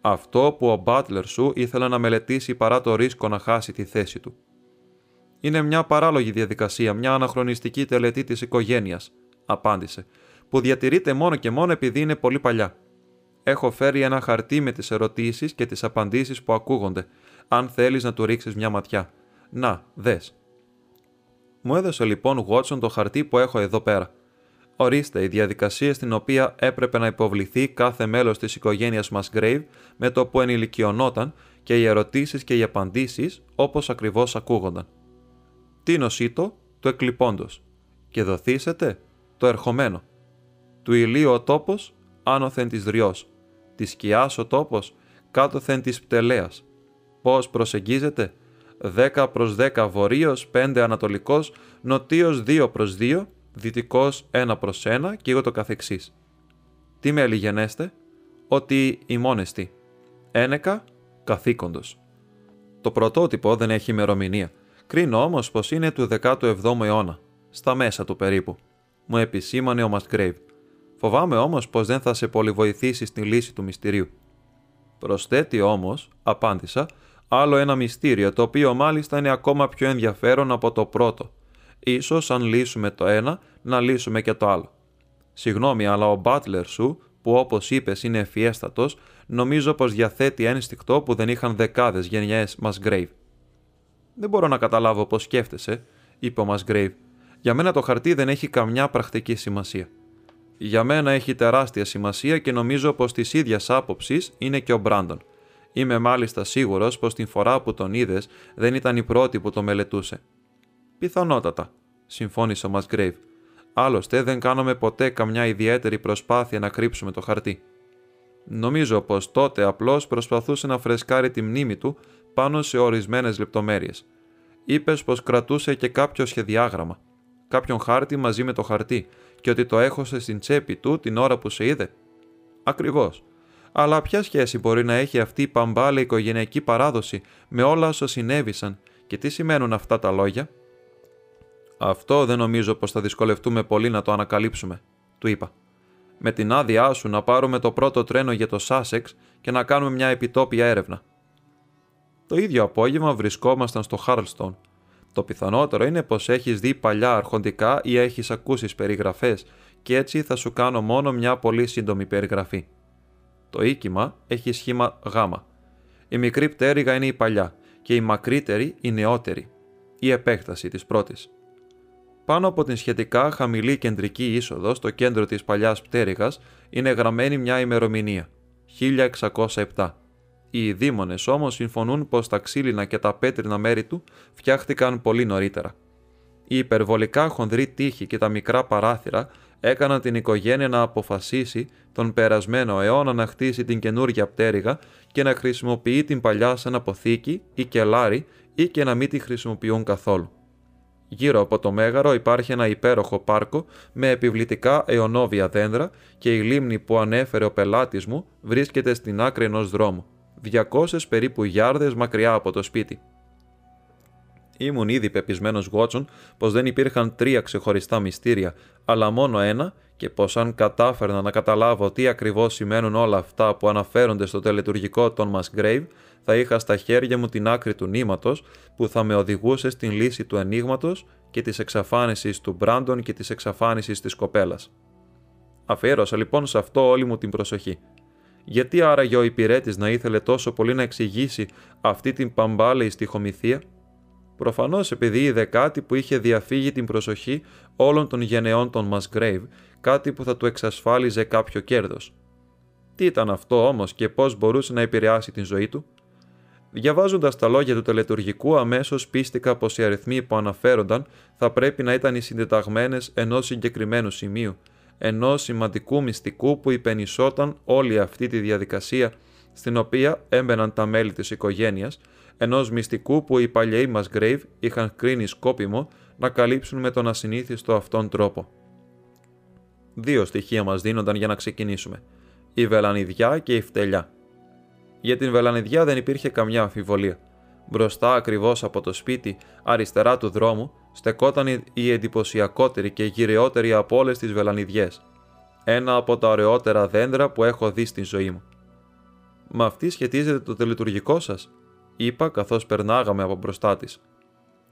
Αυτό που ο μπάτλερ σου ήθελε να μελετήσει παρά το ρίσκο να χάσει τη θέση του. Είναι μια παράλογη διαδικασία, μια αναχρονιστική τελετή της οικογένειας, απάντησε, που διατηρείται μόνο και μόνο επειδή είναι πολύ παλιά. Έχω φέρει ένα χαρτί με τις ερωτήσεις και τις απαντήσεις που ακούγονται, αν θέλεις να του ρίξεις μια ματιά. Να, δες. Μου έδωσε λοιπόν Watson το χαρτί που έχω εδώ πέρα. Ορίστε η διαδικασία στην οποία έπρεπε να υποβληθεί κάθε μέλος της οικογένειας Musgrave με το που ενηλικιωνόταν και οι ερωτήσεις και οι απαντήσεις όπως ακριβώς ακούγονταν τι νοσήτο του εκλειπώντος και δοθήσετε το ερχομένο. Του ηλίου ο τόπος άνωθεν της δριός, της σκιάς ο τόπος κάτωθεν της πτελέας. Πώς προσεγγίζεται 10 προς 10 βορείος, 5 ανατολικός, νοτίος 2 προς 2, δυτικός 1 προς 1 και εγώ το καθεξής. Τι με γενέστε, ότι ημώνεστη. Ένεκα, καθήκοντος. Το πρωτότυπο δεν έχει ημερομηνία. Κρίνω όμως πως είναι του 17ου αιώνα, στα μέσα του περίπου. Μου επισήμανε ο Μαστγκρέιβ. Φοβάμαι όμως πως δεν θα σε πολύ βοηθήσει στη λύση του μυστηρίου. Προσθέτει όμως, απάντησα, άλλο ένα μυστήριο το οποίο μάλιστα είναι ακόμα πιο ενδιαφέρον από το πρώτο. Ίσως αν λύσουμε το ένα, να λύσουμε και το άλλο. Συγγνώμη, αλλά ο μπάτλερ σου, που όπως είπες είναι ευφιέστατο, νομίζω πως διαθέτει ένστικτο που δεν είχαν δεκάδες γενιές Μασγκρέιβ. Δεν μπορώ να καταλάβω πώ σκέφτεσαι, είπε ο Μασγκρέιβ. Για μένα το χαρτί δεν έχει καμιά πρακτική σημασία. Για μένα έχει τεράστια σημασία και νομίζω πως της ίδιας άποψης είναι και ο Μπράντον. Είμαι μάλιστα σίγουρος πως την φορά που τον είδες δεν ήταν η πρώτη που το μελετούσε. Πιθανότατα, συμφώνησε ο Μασγκρέιβ. Άλλωστε δεν κάναμε ποτέ καμιά ιδιαίτερη προσπάθεια να κρύψουμε το χαρτί. Νομίζω πως τότε απλώς προσπαθούσε να φρεσκάρει τη μνήμη του πάνω σε ορισμένες λεπτομέρειες. Είπες πως κρατούσε και κάποιο σχεδιάγραμμα, κάποιον χάρτη μαζί με το χαρτί και ότι το έχωσε στην τσέπη του την ώρα που σε είδε. Ακριβώς. Αλλά ποια σχέση μπορεί να έχει αυτή η παμπάλη οικογενειακή παράδοση με όλα όσα συνέβησαν; Και τι σημαίνουν αυτά τα λόγια; Αυτό δεν νομίζω πως θα δυσκολευτούμε πολύ να το ανακαλύψουμε, του είπα. Με την άδειά σου να πάρουμε το πρώτο τρένο για το Σάσεξ και να κάνουμε μια επιτόπια έρευνα. Το ίδιο απόγευμα βρισκόμασταν στο Χάρλστον. Το πιθανότερο είναι πως έχεις δει παλιά αρχοντικά ή έχεις ακούσει περιγραφές και έτσι θα σου κάνω μόνο μια πολύ σύντομη περιγραφή. Το οίκημα έχει σχήμα Γ. Η μικρή πτέρυγα είναι η παλιά και η μακρύτερη η νεότερη, η επέκταση της πρώτης. Πάνω από την σχετικά χαμηλή κεντρική είσοδο στο κέντρο της παλιάς πτέρυγας είναι γραμμένη μια ημερομηνία, 1607. Οι δήμονες όμως συμφωνούν πως τα ξύλινα και τα πέτρινα μέρη του φτιάχτηκαν πολύ νωρίτερα. Η υπερβολικά χονδρή τύχη και τα μικρά παράθυρα έκαναν την οικογένεια να αποφασίσει τον περασμένο αιώνα να χτίσει την καινούργια πτέρυγα και να χρησιμοποιεί την παλιά σαν αποθήκη ή κελάρι ή και να μην τη χρησιμοποιούν καθόλου. Γύρω από το μέγαρο υπάρχει ένα υπέροχο πάρκο με επιβλητικά αιωνόβια δέντρα και η λίμνη που ανέφερε ο πελάτης μου βρίσκεται στην άκρη ενός δρόμου, 200 περίπου γιάρδες μακριά από το σπίτι. Ήμουν ήδη πεπισμένος Γότσον πως δεν υπήρχαν τρία ξεχωριστά μυστήρια, αλλά μόνο ένα και πως αν κατάφερνα να καταλάβω τι ακριβώς σημαίνουν όλα αυτά που αναφέρονται στο τελετουργικό των Masgrave, θα είχα στα χέρια μου την άκρη του νήματος που θα με οδηγούσε στην λύση του ενίγματος και της εξαφάνισης του Μπράντον και της εξαφάνισης της κοπέλας. Αφιέρωσα λοιπόν σε αυτό όλη μου την προσοχή. Γιατί άραγε ο υπηρέτης να ήθελε τόσο πολύ να εξηγήσει αυτή την παμπάλαιη στοιχομηθεία, Προφανώς επειδή είδε κάτι που είχε διαφύγει την προσοχή όλων των γενεών των Musgrave, κάτι που θα του εξασφάλιζε κάποιο κέρδος. Τι ήταν αυτό όμως και πώς μπορούσε να επηρεάσει την ζωή του; Διαβάζοντας τα λόγια του τελετουργικού, αμέσως πίστηκα πως οι αριθμοί που αναφέρονταν θα πρέπει να ήταν οι συντεταγμένες ενός συγκεκριμένου σημείου, ενός σημαντικού μυστικού που υπενισόταν όλη αυτή τη διαδικασία, στην οποία έμπαιναν τα μέλη της οικογένειας, ενός μυστικού που οι παλιοί μας Grave είχαν κρίνει σκόπιμο να καλύψουν με τον ασυνήθιστο αυτόν τρόπο. Δύο στοιχεία μας δίνονταν για να ξεκινήσουμε. Η βελανιδιά και η φτελιά. Για την βελανιδιά δεν υπήρχε καμιά αμφιβολία. Μπροστά ακριβώς από το σπίτι, αριστερά του δρόμου, στεκόταν η εντυπωσιακότερη και γυριότερη από όλες τις βελανιδιές. Ένα από τα ωραιότερα δέντρα που έχω δει στην ζωή μου. Με αυτή σχετίζεται το τελετουργικό σας, είπα καθώς περνάγαμε από μπροστά της.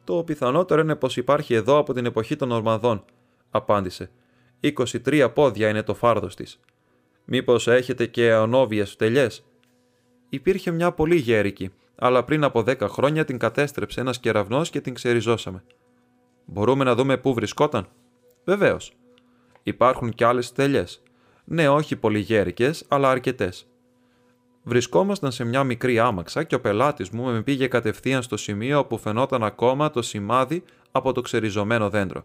Το πιθανότερο είναι πως υπάρχει εδώ από την εποχή των Ορμανδών, απάντησε. 23 πόδια είναι το φάρδος της. Μήπως έχετε και αιωνόβιε φτελιές; Υπήρχε μια πολύ γέρικη, αλλά πριν από 10 χρόνια την κατέστρεψε ένας κεραυνός και την ξεριζώσαμε. Μπορούμε να δούμε πού βρισκόταν; Βεβαίως. Υπάρχουν κι άλλες φτελιές. Ναι, όχι πολύ γέρικες, αλλά αρκετές. Βρισκόμασταν σε μια μικρή άμαξα και ο πελάτης μου με πήγε κατευθείαν στο σημείο όπου φαινόταν ακόμα το σημάδι από το ξεριζωμένο δέντρο.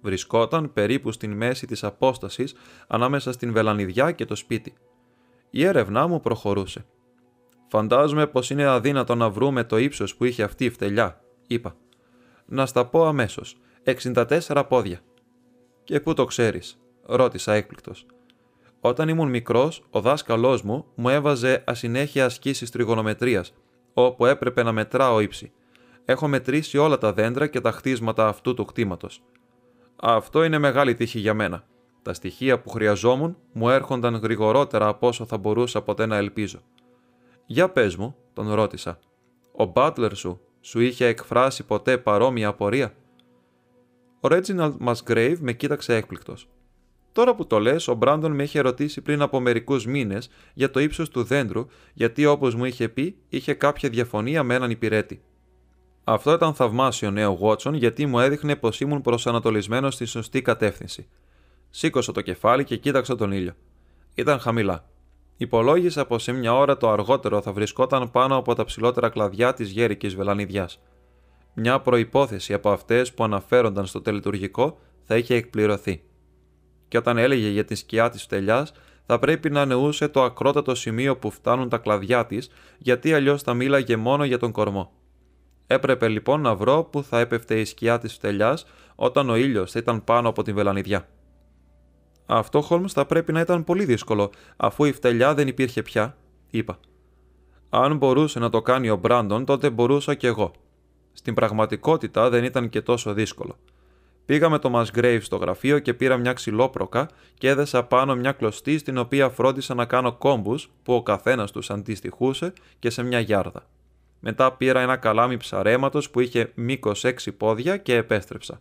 Βρισκόταν περίπου στην μέση της απόστασης ανάμεσα στην βελανιδιά και το σπίτι. Η έρευνά μου προχωρούσε. Φαντάζομαι πως είναι αδύνατο να βρούμε το ύψος που είχε αυτή η φτελιά, είπα. Να στα πω αμέσως. 64 πόδια. Και πού το ξέρεις, ρώτησα έκπληκτος. Όταν ήμουν μικρός, ο δάσκαλός μου μου έβαζε ασυνέχεια ασκήσεις τριγωνομετρίας, όπου έπρεπε να μετράω ύψη. Έχω μετρήσει όλα τα δέντρα και τα χτίσματα αυτού του κτήματος. Αυτό είναι μεγάλη τύχη για μένα. Τα στοιχεία που χρειαζόμουν μου έρχονταν γρηγορότερα από όσο θα μπορούσα ποτέ να ελπίζω. Για πες μου, τον ρώτησα. Ο μπάτλερ σου σου είχε εκφράσει ποτέ παρόμοια απορία; Ο Ρέτζιναλτ Μασγκρέιβ με κοίταξε έκπληκτος. Τώρα που το λες, ο Μπράντον με είχε ρωτήσει πριν από μερικούς μήνες για το ύψος του δέντρου, γιατί όπως μου είχε πει, είχε κάποια διαφωνία με έναν υπηρέτη. Αυτό ήταν θαυμάσιο νέο Βότσον, γιατί μου έδειχνε πως ήμουν προσανατολισμένος στη σωστή κατεύθυνση. Σήκωσα το κεφάλι και κοίταξα τον ήλιο. Ήταν χαμηλά. Υπολόγισα πως σε μια ώρα το αργότερο θα βρισκόταν πάνω από τα ψηλότερα κλαδιά της γέρικης βελανιδιάς. Μια προπόθεση από αυτές που αναφέρονταν στο τελετουργικό θα είχε εκπληρωθεί και όταν έλεγε για τη σκιά της φτελιάς, θα πρέπει να νεούσε το ακρότατο σημείο που φτάνουν τα κλαδιά της, γιατί αλλιώς θα μίλαγε μόνο για τον κορμό. Έπρεπε λοιπόν να βρω που θα έπεφτε η σκιά της φτελιάς όταν ο ήλιος θα ήταν πάνω από την βελανιδιά. Αυτό, Χόλμς, θα πρέπει να ήταν πολύ δύσκολο, αφού η φτελιά δεν υπήρχε πια, είπα. Αν μπορούσε να το κάνει ο Μπράντον, τότε μπορούσα κι εγώ. Στην πραγματικότητα δεν ήταν και τόσο δύσκολο. Πήγα με το Musgrave στο γραφείο και πήρα μια ξυλόπροκα και έδεσα πάνω μια κλωστή στην οποία φρόντισα να κάνω κόμπους που ο καθένας τους αντιστοιχούσε και σε μια γιάρδα. Μετά πήρα ένα καλάμι ψαρέματος που είχε μήκος 6 πόδια και επέστρεψα.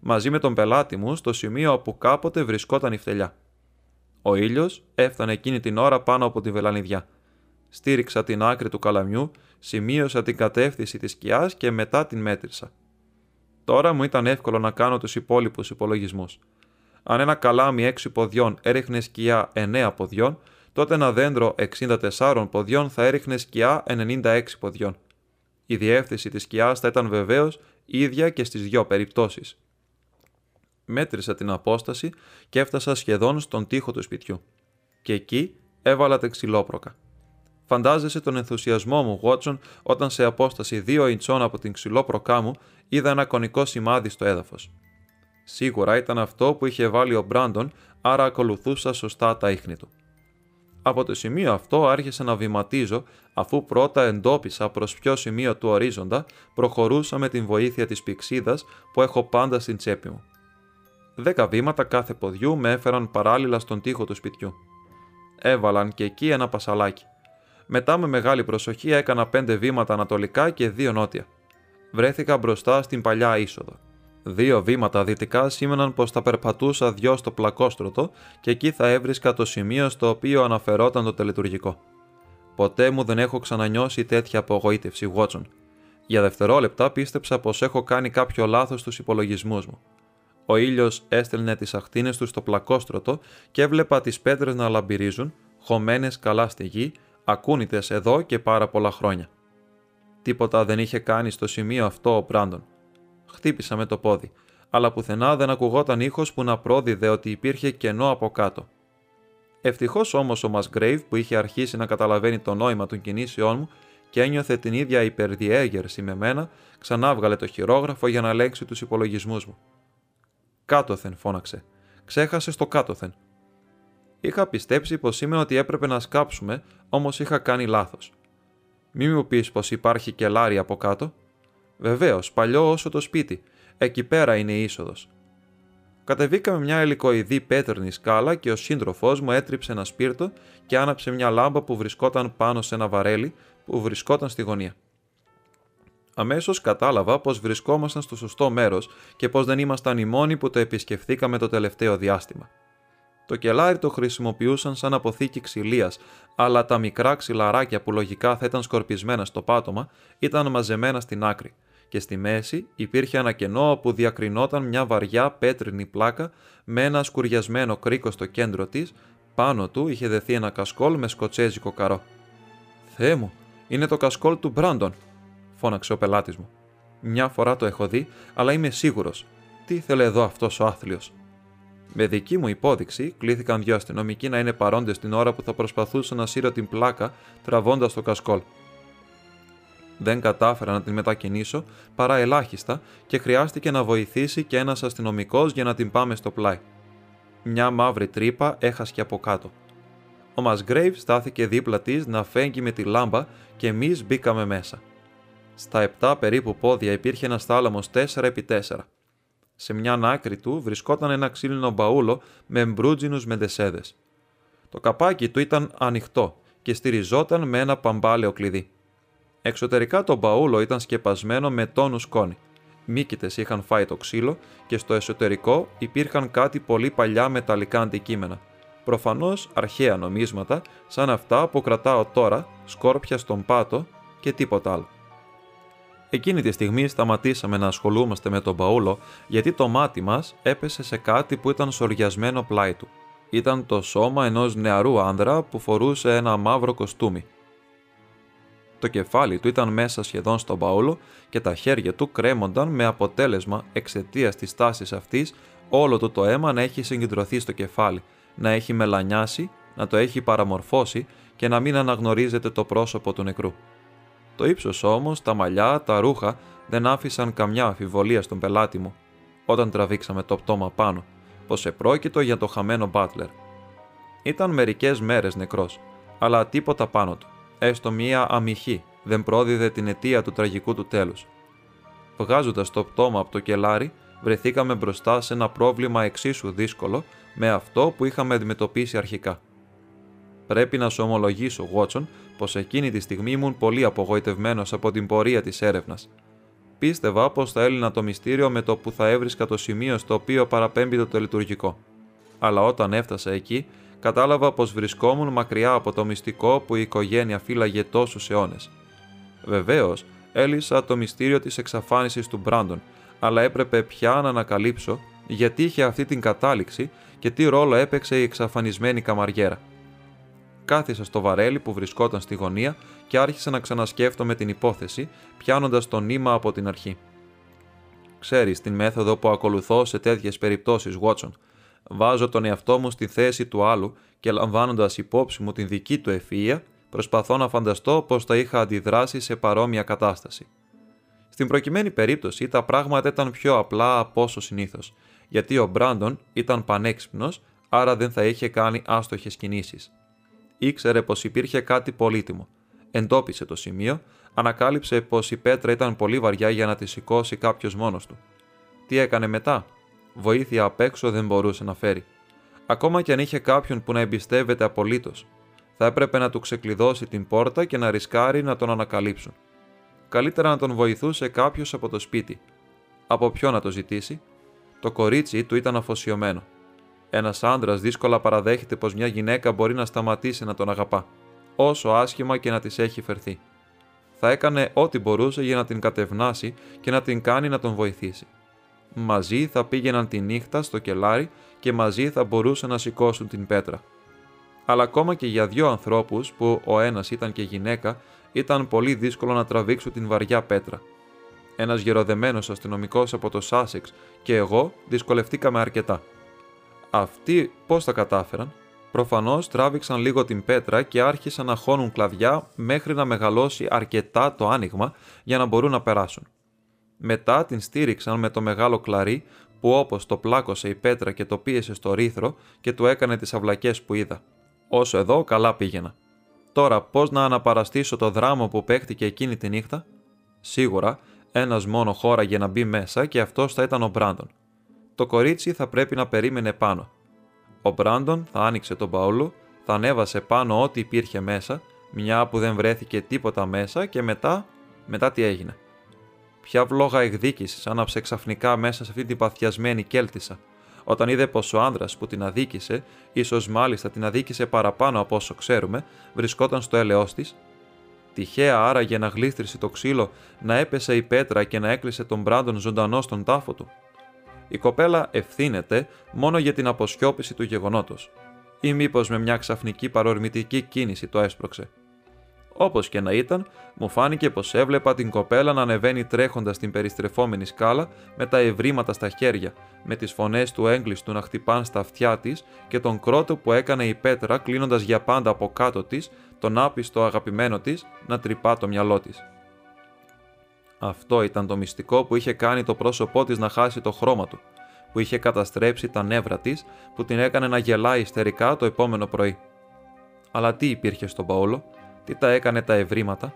Μαζί με τον πελάτη μου στο σημείο όπου κάποτε βρισκόταν η φτελιά. Ο ήλιος έφτανε εκείνη την ώρα πάνω από τη βελανιδιά. Στήριξα την άκρη του καλαμιού, σημείωσα την κατεύθυνση της σκιάς και μετά την μέτρησα. Τώρα μου ήταν εύκολο να κάνω τους υπόλοιπους υπολογισμούς. Αν ένα καλάμι 6 ποδιών έριχνε σκιά 9 ποδιών, τότε ένα δέντρο 64 ποδιών θα έριχνε σκιά 96 ποδιών. Η διεύθυνση της σκιάς θα ήταν βεβαίως ίδια και στις δυο περιπτώσεις. Μέτρησα την απόσταση και έφτασα σχεδόν στον τοίχο του σπιτιού. Και εκεί έβαλα τα ξυλόπροκα. Φαντάζεσαι τον ενθουσιασμό μου, Βότσον, όταν σε απόσταση δύο ιντσών από την ξυλόπροκά μου είδα ένα κονικό σημάδι στο έδαφος. Σίγουρα ήταν αυτό που είχε βάλει ο Μπράντον, άρα ακολουθούσα σωστά τα ίχνη του. Από το σημείο αυτό άρχισα να βηματίζω, αφού πρώτα εντόπισα προς ποιο σημείο του ορίζοντα προχωρούσα με την βοήθεια της πηξίδας που έχω πάντα στην τσέπη μου. Δέκα βήματα κάθε ποδιού με έφεραν παράλληλα στον τοίχο του σπιτιού. Έβαλαν και εκεί ένα πασαλάκι. Μετά με μεγάλη προσοχή έκανα πέντε βήματα ανατολικά και δύο νότια. Βρέθηκα μπροστά στην παλιά είσοδο. Δύο βήματα δυτικά σήμαιναν πως θα περπατούσα δυο στο πλακόστρωτο και εκεί θα έβρισκα το σημείο στο οποίο αναφερόταν το τελετουργικό. Ποτέ μου δεν έχω ξανανιώσει τέτοια απογοήτευση, Βότσον. Για δευτερόλεπτα πίστεψα πως έχω κάνει κάποιο λάθος στους υπολογισμούς μου. Ο ήλιος έστελνε τις αχτίνες του στο πλακόστρωτο και έβλεπα τις πέτρες να λαμπυρίζουν, χωμένες καλά στη γη, ακούνητες εδώ και πάρα πολλά χρόνια. Τίποτα δεν είχε κάνει στο σημείο αυτό ο Μπράντον. Χτύπησα με το πόδι, αλλά πουθενά δεν ακουγόταν ήχος που να πρόδιδε ότι υπήρχε κενό από κάτω. Ευτυχώς όμως ο Μασγκρέιβ που είχε αρχίσει να καταλαβαίνει το νόημα των κινήσεών μου και ένιωθε την ίδια υπερδιέγερση με μένα, ξανά βγάλε το χειρόγραφο για να ελέγξει τους υπολογισμούς μου. Κάτωθεν, φώναξε. Ξέχασες το κάτωθεν. Είχα πιστέψει πως σήμαινε ότι έπρεπε να σκάψουμε, όμως είχα κάνει λάθος. Μη μου πεις πως υπάρχει κελάρι από κάτω; Βεβαίως, παλιό όσο το σπίτι. Εκεί πέρα είναι η είσοδος. Κατεβήκαμε μια ελικοειδή πέτρινη σκάλα και ο σύντροφός μου έτριψε ένα σπίρτο και άναψε μια λάμπα που βρισκόταν πάνω σε ένα βαρέλι που βρισκόταν στη γωνία. Αμέσως κατάλαβα πως βρισκόμασταν στο σωστό μέρος και πως δεν ήμασταν οι μόνοι που το επισκεφθήκαμε το τελευταίο διάστημα. Το κελάρι το χρησιμοποιούσαν σαν αποθήκη ξυλίας, αλλά τα μικρά ξυλαράκια που λογικά θα ήταν σκορπισμένα στο πάτωμα ήταν μαζεμένα στην άκρη και στη μέση υπήρχε ένα κενό όπου διακρινόταν μια βαριά πέτρινη πλάκα με ένα σκουριασμένο κρίκο στο κέντρο της, πάνω του είχε δεθεί ένα κασκόλ με σκοτσέζικο καρό. Θεέ μου, είναι το κασκόλ του Μπράντον, φώναξε ο πελάτης μου. Μια φορά το έχω δει, αλλά είμαι σίγουρος. Τι ήθελε εδώ αυτός ο άθλιος. Με δική μου υπόδειξη, κλήθηκαν δύο αστυνομικοί να είναι παρόντες την ώρα που θα προσπαθούσαν να σύρω την πλάκα τραβώντας το κασκόλ. Δεν κατάφερα να την μετακινήσω παρά ελάχιστα και χρειάστηκε να βοηθήσει και ένας αστυνομικός για να την πάμε στο πλάι. Μια μαύρη τρύπα έχασκε από κάτω. Ο Μασγκρέιβ στάθηκε δίπλα της να φέγγει με τη λάμπα και εμείς μπήκαμε μέσα. Στα 7 περίπου πόδια υπήρχε ένας θάλαμος 4x4. Σε μια άκρη του βρισκόταν ένα ξύλινο μπαούλο με εμπρούτζινους μεντεσέδες. Το καπάκι του ήταν ανοιχτό και στηριζόταν με ένα παμπάλαιο κλειδί. Εξωτερικά το μπαούλο ήταν σκεπασμένο με τόνους σκόνη. Μύκητες είχαν φάει το ξύλο και στο εσωτερικό υπήρχαν κάτι πολύ παλιά μεταλλικά αντικείμενα. Προφανώς αρχαία νομίσματα σαν αυτά που κρατάω τώρα, σκόρπια στον πάτο και τίποτα άλλο. Εκείνη τη στιγμή σταματήσαμε να ασχολούμαστε με τον Παούλο γιατί το μάτι μας έπεσε σε κάτι που ήταν σοριασμένο πλάι του. Ήταν το σώμα ενός νεαρού άνδρα που φορούσε ένα μαύρο κοστούμι. Το κεφάλι του ήταν μέσα σχεδόν στον Παούλο και τα χέρια του κρέμονταν με αποτέλεσμα εξαιτίας της τάσης αυτής όλο του το αίμα να έχει συγκεντρωθεί στο κεφάλι, να έχει μελανιάσει, να το έχει παραμορφώσει και να μην αναγνωρίζεται το πρόσωπο του νεκρού. Το ύψος όμως, τα μαλλιά, τα ρούχα δεν άφησαν καμιά αμφιβολία στον πελάτη μου, όταν τραβήξαμε το πτώμα πάνω, πως επρόκειτο για το χαμένο Μπάτλερ. Ήταν μερικές μέρες νεκρός, αλλά τίποτα πάνω του, έστω μία αμυχή, δεν πρόδιδε την αιτία του τραγικού του τέλους. Βγάζοντας το πτώμα από το κελάρι, βρεθήκαμε μπροστά σε ένα πρόβλημα εξίσου δύσκολο με αυτό που είχαμε αντιμετωπίσει αρχικά. Πρέπει να σου ομολογήσω, Βότσον, πως εκείνη τη στιγμή ήμουν πολύ απογοητευμένος από την πορεία της έρευνας. Πίστευα πως θα έλυνα το μυστήριο με το που θα έβρισκα το σημείο στο οποίο παραπέμπει το τελετουργικό. Αλλά όταν έφτασα εκεί, κατάλαβα πως βρισκόμουν μακριά από το μυστικό που η οικογένεια φύλαγε τόσους αιώνες. Βεβαίως, έλυσα το μυστήριο της εξαφάνισης του Μπράντον, αλλά έπρεπε πια να ανακαλύψω γιατί είχε αυτή την κατάληξη και τι ρόλο έπαιξε η εξαφανισμένη καμαριέρα. Κάθισα στο βαρέλι που βρισκόταν στη γωνία και άρχισα να ξανασκέφτομαι την υπόθεση, πιάνοντας το νήμα από την αρχή. Ξέρεις την μέθοδο που ακολουθώ σε τέτοιες περιπτώσεις, Watson. Βάζω τον εαυτό μου στη θέση του άλλου και λαμβάνοντας υπόψη μου την δική του ευφυα, προσπαθώ να φανταστώ πώς θα είχα αντιδράσει σε παρόμοια κατάσταση. Στην προκειμένη περίπτωση τα πράγματα ήταν πιο απλά από όσο συνήθως, γιατί ο Μπράντον ήταν πανέξυπνος, άρα δεν θα είχε κάνει άστοχες κινήσεις. Ήξερε πως υπήρχε κάτι πολύτιμο. Εντόπισε το σημείο, ανακάλυψε πως η πέτρα ήταν πολύ βαριά για να τη σηκώσει κάποιος μόνος του. Τι έκανε μετά; Βοήθεια απ' έξω δεν μπορούσε να φέρει. Ακόμα και αν είχε κάποιον που να εμπιστεύεται απολύτως, θα έπρεπε να του ξεκλειδώσει την πόρτα και να ρισκάρει να τον ανακαλύψουν. Καλύτερα να τον βοηθούσε κάποιος από το σπίτι. Από ποιο να το ζητήσει; Το κορίτσι του ήταν αφοσιωμένο. Ένας άντρας δύσκολα παραδέχεται πως μια γυναίκα μπορεί να σταματήσει να τον αγαπά, όσο άσχημα και να της έχει φερθεί. Θα έκανε ό,τι μπορούσε για να την κατευνάσει και να την κάνει να τον βοηθήσει. Μαζί θα πήγαιναν τη νύχτα στο κελάρι και μαζί θα μπορούσαν να σηκώσουν την πέτρα. Αλλά ακόμα και για δύο ανθρώπους, που ο ένας ήταν και γυναίκα, ήταν πολύ δύσκολο να τραβήξουν την βαριά πέτρα. Ένας γεροδεμένος αστυνομικός από το Σάσεξ και εγώ δυσκολευτήκαμε αρκετά. Αυτοί πώς τα κατάφεραν, προφανώς τράβηξαν λίγο την πέτρα και άρχισαν να χώνουν κλαδιά μέχρι να μεγαλώσει αρκετά το άνοιγμα για να μπορούν να περάσουν. Μετά την στήριξαν με το μεγάλο κλαρί που όπως το πλάκωσε η πέτρα και το πίεσε στο ρήθρο και του έκανε τις αυλακές που είδα. Όσο εδώ καλά πήγαινα. Τώρα πώς να αναπαραστήσω το δράμο που παίχτηκε εκείνη τη νύχτα; Σίγουρα ένας μόνο χώραγε να μπει μέσα και αυτός θα ήταν ο Μπράντον το κορίτσι θα πρέπει να περίμενε πάνω. Ο Μπράντον θα άνοιξε τον μπαούλο, θα ανέβασε πάνω ό,τι υπήρχε μέσα, μια που δεν βρέθηκε τίποτα μέσα και μετά, μετά τι έγινε. Ποια βλόγα εκδίκησης άναψε ξαφνικά μέσα σε αυτή την παθιασμένη κέλτισα, όταν είδε πως ο άνδρας που την αδίκησε, ίσως μάλιστα την αδίκησε παραπάνω από όσο ξέρουμε, βρισκόταν στο έλεό της. Τυχαία άραγε να γλίστρησε το ξύλο, να έπεσε η πέτρα και να έκλεισε τον Μπράντον ζωντανό στον τάφο του η κοπέλα ευθύνεται μόνο για την αποσιώπηση του γεγονότος, ή μήπως με μια ξαφνική παρορμητική κίνηση το έσπρωξε. Όπως και να ήταν, μου φάνηκε πως έβλεπα την κοπέλα να ανεβαίνει τρέχοντας την περιστρεφόμενη σκάλα με τα ευρήματα στα χέρια, με τις φωνές του έγκλειστου να χτυπάν στα αυτιά της και τον κρότο που έκανε η πέτρα κλείνοντας για πάντα από κάτω της τον άπιστο αγαπημένο της να τρυπά το μυαλό της. Αυτό ήταν το μυστικό που είχε κάνει το πρόσωπό της να χάσει το χρώμα του, που είχε καταστρέψει τα νεύρα της, που την έκανε να γελάει ιστερικά το επόμενο πρωί. Αλλά τι υπήρχε στον Παόλο, τι τα έκανε τα ευρήματα;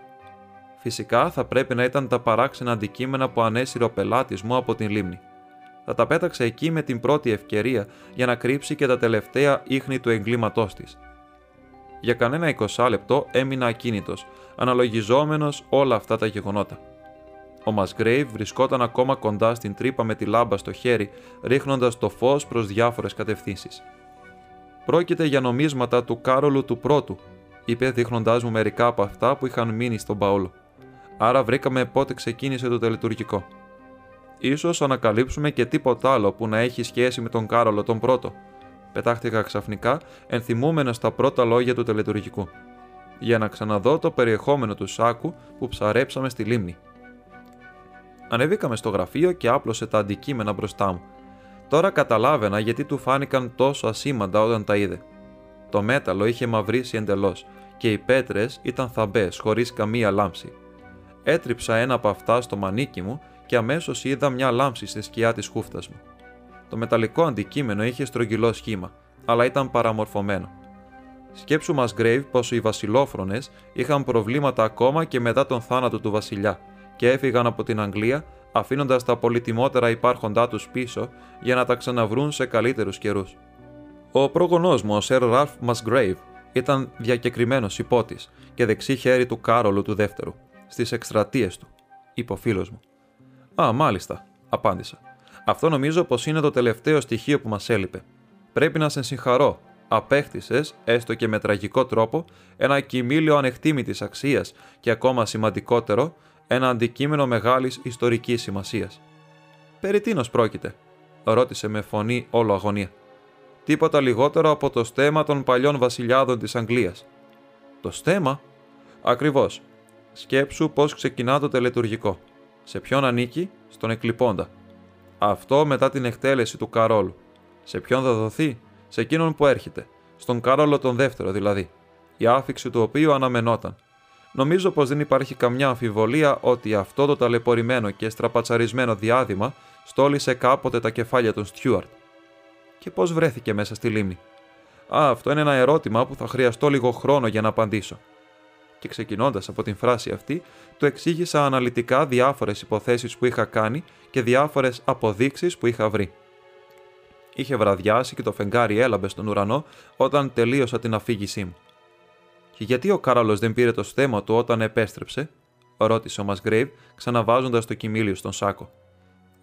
Φυσικά θα πρέπει να ήταν τα παράξενα αντικείμενα που ανέσυρε ο πελάτης μου από την λίμνη. Θα τα πέταξε εκεί με την πρώτη ευκαιρία για να κρύψει και τα τελευταία ίχνη του εγκλήματός της. Για κανένα εικοσάλεπτο έμεινα ακίνητος, αναλογιζόμενος όλα αυτά τα γεγονότα. Ο Μασγκρέιβ βρισκόταν ακόμα κοντά στην τρύπα με τη λάμπα στο χέρι, ρίχνοντας το φως προς διάφορες κατευθύνσεις. Πρόκειται για νομίσματα του Κάρολου του Πρώτου, είπε δείχνοντάς μου μερικά από αυτά που είχαν μείνει στον Παόλο. Άρα βρήκαμε πότε ξεκίνησε το τελετουργικό. Ίσως ανακαλύψουμε και τίποτα άλλο που να έχει σχέση με τον Κάρολο τον Πρώτο. Πετάχτηκα ξαφνικά, ενθυμούμενα στα πρώτα λόγια του τελετουργικού. Για να ξαναδώ το περιεχόμενο του σάκου που ψαρέψαμε στη λίμνη. Ανεβήκαμε στο γραφείο και άπλωσε τα αντικείμενα μπροστά μου. Τώρα καταλάβαινα γιατί του φάνηκαν τόσο ασήμαντα όταν τα είδε. Το μέταλλο είχε μαυρίσει εντελώς και οι πέτρες ήταν θαμπές, χωρίς καμία λάμψη. Έτριψα ένα από αυτά στο μανίκι μου και αμέσως είδα μια λάμψη στη σκιά της χούφτας μου. Το μεταλλικό αντικείμενο είχε στρογγυλό σχήμα, αλλά ήταν παραμορφωμένο. Σκέψου μας, Γκρέιβ, πως οι βασιλόφρονες είχαν προβλήματα ακόμα και μετά τον θάνατο του βασιλιά και έφυγαν από την Αγγλία αφήνοντας τα πολυτιμότερα υπάρχοντά τους πίσω για να τα ξαναβρούν σε καλύτερους καιρούς. Ο πρόγονός μου, ο Σερ Ραλφ Μασγκρέιβ, ήταν διακεκριμένος υπότης και δεξί χέρι του Κάρολου του Δεύτερου, στις εκστρατείες του, είπε ο φίλος μου. Α, μάλιστα, απάντησα. Αυτό νομίζω πως είναι το τελευταίο στοιχείο που μας έλειπε. Πρέπει να σε συγχαρώ. Απέκτησες, έστω και με τραγικό τρόπο, ένα κοιμήλιο ανεκτήμητης αξίας και ακόμα σημαντικότερο, ένα αντικείμενο μεγάλης ιστορικής σημασίας. Περί τίνος πρόκειται, ρώτησε με φωνή όλο αγωνία. Τίποτα λιγότερο από το στέμα των παλιών βασιλιάδων της Αγγλίας. Το στέμα; Ακριβώς. Σκέψου πώς ξεκινά το τελετουργικό. Σε ποιον ανήκει, στον εκλειπώντα. Αυτό μετά την εκτέλεση του Καρόλου. Σε ποιον θα δοθεί, σε εκείνον που έρχεται, στον Κάρολο τον δεύτερο δηλαδή, η άφηξη του οποίου αναμενόταν. Νομίζω πως δεν υπάρχει καμιά αμφιβολία ότι αυτό το ταλαιπωρημένο και στραπατσαρισμένο διάδημα στόλισε κάποτε τα κεφάλια των Στιούαρτ. Και πώς βρέθηκε μέσα στη λίμνη; Α, αυτό είναι ένα ερώτημα που θα χρειαστώ λίγο χρόνο για να απαντήσω και ξεκινώντας από την φράση αυτή, του εξήγησα αναλυτικά διάφορες υποθέσεις που είχα κάνει και διάφορες αποδείξεις που είχα βρει. Είχε βραδιάσει και το φεγγάρι έλαμπε στον ουρανό όταν τελείωσα την αφήγησή μου. Και γιατί ο Κάραλο δεν πήρε το στέμα του όταν επέστρεψε, ρώτησε ο Μασγκρέιβ, ξαναβάζοντας το κοιμήλιο στον σάκο.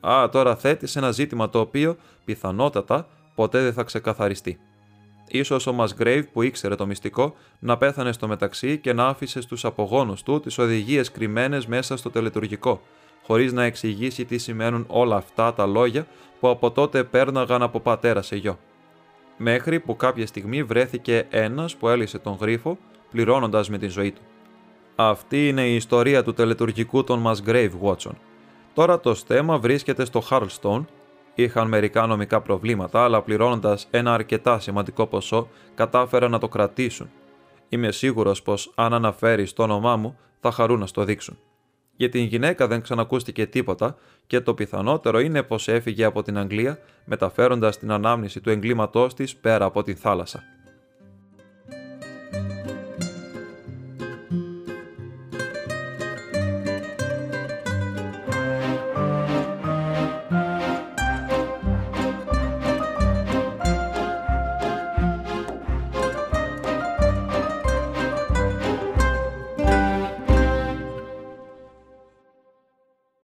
Α, τώρα θέτεις ένα ζήτημα το οποίο, πιθανότατα, ποτέ δεν θα ξεκαθαριστεί. Ίσως ο Μασγκρέιβ που ήξερε το μυστικό να πέθανε στο μεταξύ και να άφησε στους απογόνους του τις οδηγίες κρυμμένες μέσα στο τελετουργικό, χωρίς να εξηγήσει τι σημαίνουν όλα αυτά τα λόγια που από τότε πέρναγαν από πατέρα σε γιο. Μέχρι που κάποια στιγμή βρέθηκε ένας που έλυσε τον γρίφο, πληρώνοντας με τη ζωή του. Αυτή είναι η ιστορία του τελετουργικού των Musgrave Watson. Τώρα το στέμα βρίσκεται στο Harlstone είχαν μερικά νομικά προβλήματα, αλλά πληρώνοντας ένα αρκετά σημαντικό ποσό, κατάφεραν να το κρατήσουν. Είμαι σίγουρος πως αν αναφέρει το όνομά μου, θα χαρούν να στο δείξουν. Για την γυναίκα δεν ξανακούστηκε τίποτα και το πιθανότερο είναι πως έφυγε από την Αγγλία, μεταφέροντας την ανάμνηση του εγκλήματός της πέρα από την θάλασσα.